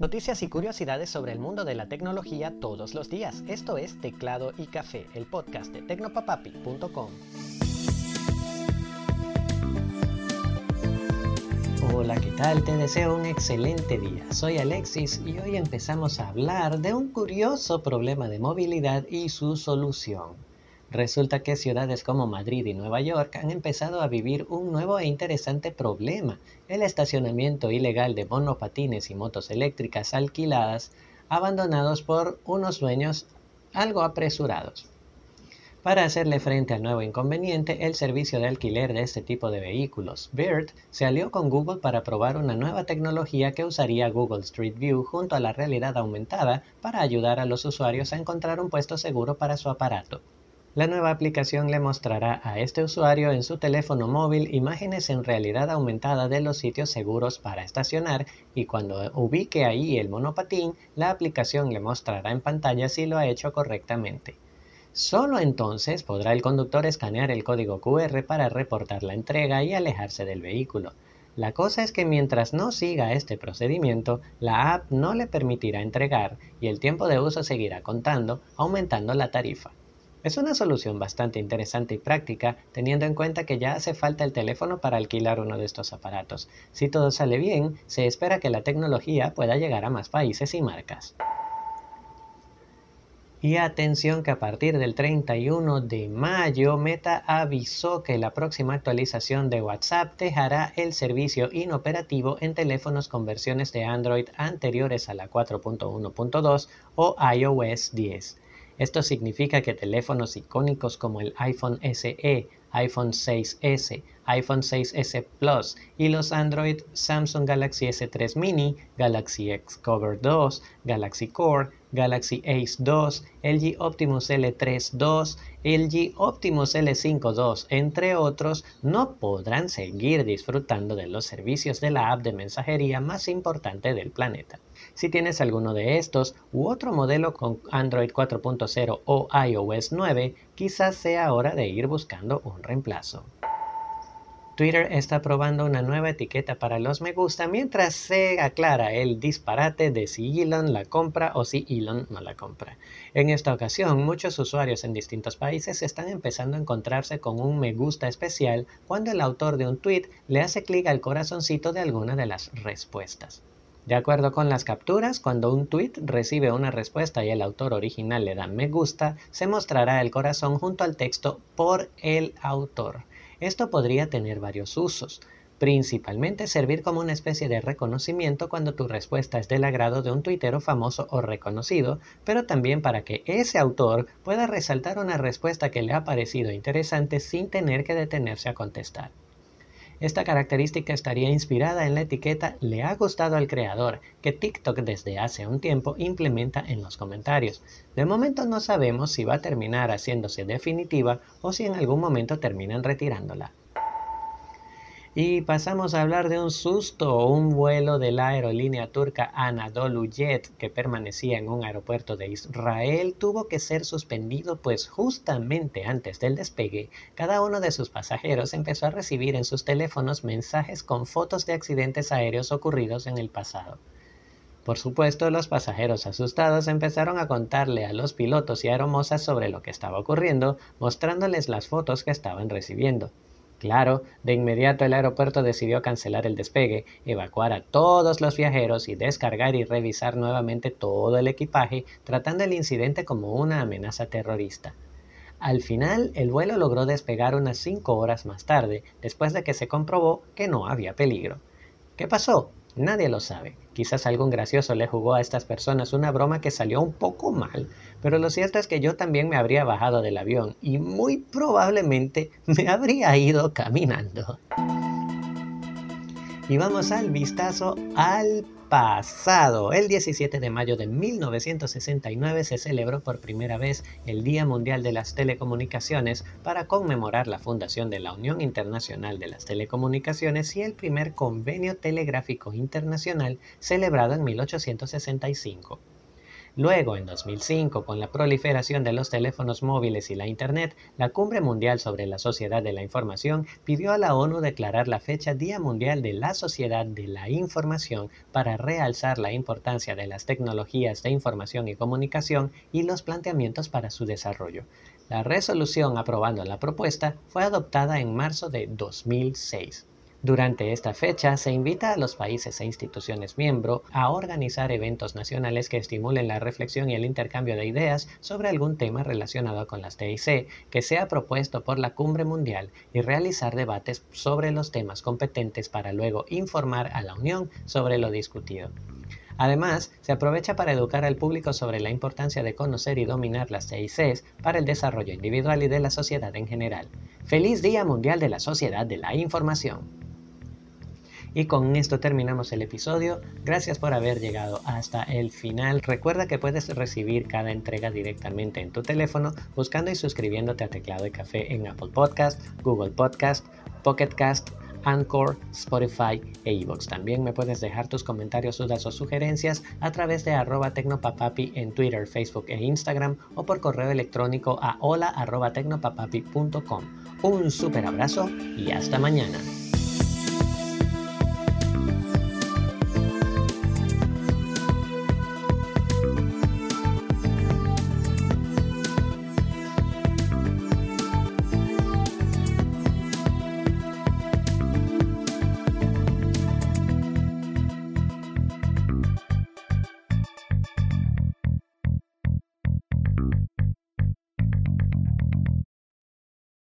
Noticias y curiosidades sobre el mundo de la tecnología todos los días. Esto es Teclado y Café, el podcast de tecnopapapi.com. Hola, ¿qué tal? Te deseo un excelente día. Soy Alexis y hoy empezamos a hablar de un curioso problema de movilidad y su solución. Resulta que ciudades como Madrid y Nueva York han empezado a vivir un nuevo e interesante problema, el estacionamiento ilegal de monopatines y motos eléctricas alquiladas, abandonados por unos dueños algo apresurados. Para hacerle frente al nuevo inconveniente, el servicio de alquiler de este tipo de vehículos, BIRD, se alió con Google para probar una nueva tecnología que usaría Google Street View junto a la realidad aumentada para ayudar a los usuarios a encontrar un puesto seguro para su aparato. La nueva aplicación le mostrará a este usuario en su teléfono móvil imágenes en realidad aumentada de los sitios seguros para estacionar y cuando ubique ahí el monopatín, la aplicación le mostrará en pantalla si lo ha hecho correctamente. Solo entonces podrá el conductor escanear el código QR para reportar la entrega y alejarse del vehículo. La cosa es que mientras no siga este procedimiento, la app no le permitirá entregar y el tiempo de uso seguirá contando, aumentando la tarifa. Es una solución bastante interesante y práctica, teniendo en cuenta que ya hace falta el teléfono para alquilar uno de estos aparatos. Si todo sale bien, se espera que la tecnología pueda llegar a más países y marcas. Y atención que a partir del 31 de mayo Meta avisó que la próxima actualización de WhatsApp dejará el servicio inoperativo en teléfonos con versiones de Android anteriores a la 4.1.2 o iOS 10. Esto significa que teléfonos icónicos como el iPhone SE, iPhone 6S, iPhone 6S Plus y los Android Samsung Galaxy S3 Mini, Galaxy X Cover 2, Galaxy Core, Galaxy Ace 2, LG Optimus L3 2, LG Optimus L5 2, entre otros, no podrán seguir disfrutando de los servicios de la app de mensajería más importante del planeta. Si tienes alguno de estos u otro modelo con Android 4.0 o iOS 9, quizás sea hora de ir buscando un reemplazo. Twitter está probando una nueva etiqueta para los me gusta mientras se aclara el disparate de si Elon la compra o si Elon no la compra. En esta ocasión, muchos usuarios en distintos países están empezando a encontrarse con un me gusta especial cuando el autor de un tweet le hace clic al corazoncito de alguna de las respuestas. De acuerdo con las capturas, cuando un tweet recibe una respuesta y el autor original le da me gusta, se mostrará el corazón junto al texto por el autor. Esto podría tener varios usos, principalmente servir como una especie de reconocimiento cuando tu respuesta es del agrado de un tuitero famoso o reconocido, pero también para que ese autor pueda resaltar una respuesta que le ha parecido interesante sin tener que detenerse a contestar. Esta característica estaría inspirada en la etiqueta le ha gustado al creador que TikTok desde hace un tiempo implementa en los comentarios. De momento no sabemos si va a terminar haciéndose definitiva o si en algún momento terminan retirándola. Y pasamos a hablar de un susto. Un vuelo de la aerolínea turca Anadolu Jet que permanecía en un aeropuerto de Israel tuvo que ser suspendido pues justamente antes del despegue cada uno de sus pasajeros empezó a recibir en sus teléfonos mensajes con fotos de accidentes aéreos ocurridos en el pasado. Por supuesto, los pasajeros asustados empezaron a contarle a los pilotos y aeromosas sobre lo que estaba ocurriendo, mostrándoles las fotos que estaban recibiendo. Claro, de inmediato el aeropuerto decidió cancelar el despegue, evacuar a todos los viajeros y descargar y revisar nuevamente todo el equipaje, tratando el incidente como una amenaza terrorista. Al final, el vuelo logró despegar unas cinco horas más tarde, después de que se comprobó que no había peligro. ¿Qué pasó? Nadie lo sabe. Quizás algún gracioso le jugó a estas personas una broma que salió un poco mal, pero lo cierto es que yo también me habría bajado del avión y muy probablemente me habría ido caminando. Y vamos al vistazo al pasado. El 17 de mayo de 1969 se celebró por primera vez el Día Mundial de las Telecomunicaciones para conmemorar la fundación de la Unión Internacional de las Telecomunicaciones y el primer convenio telegráfico internacional celebrado en 1865. Luego, en 2005, con la proliferación de los teléfonos móviles y la Internet, la Cumbre Mundial sobre la Sociedad de la Información pidió a la ONU declarar la fecha Día Mundial de la Sociedad de la Información para realzar la importancia de las tecnologías de información y comunicación y los planteamientos para su desarrollo. La resolución aprobando la propuesta fue adoptada en marzo de 2006. Durante esta fecha se invita a los países e instituciones miembros a organizar eventos nacionales que estimulen la reflexión y el intercambio de ideas sobre algún tema relacionado con las TIC que sea propuesto por la cumbre mundial y realizar debates sobre los temas competentes para luego informar a la Unión sobre lo discutido. Además, se aprovecha para educar al público sobre la importancia de conocer y dominar las TICs para el desarrollo individual y de la sociedad en general. Feliz Día Mundial de la Sociedad de la Información. Y con esto terminamos el episodio. Gracias por haber llegado hasta el final. Recuerda que puedes recibir cada entrega directamente en tu teléfono buscando y suscribiéndote a Teclado de Café en Apple Podcast, Google Podcast, Pocket Cast, Anchor, Spotify e iVoox. También me puedes dejar tus comentarios, dudas o sugerencias a través de arroba tecnopapapi en Twitter, Facebook e Instagram o por correo electrónico a hola. Un super abrazo y hasta mañana.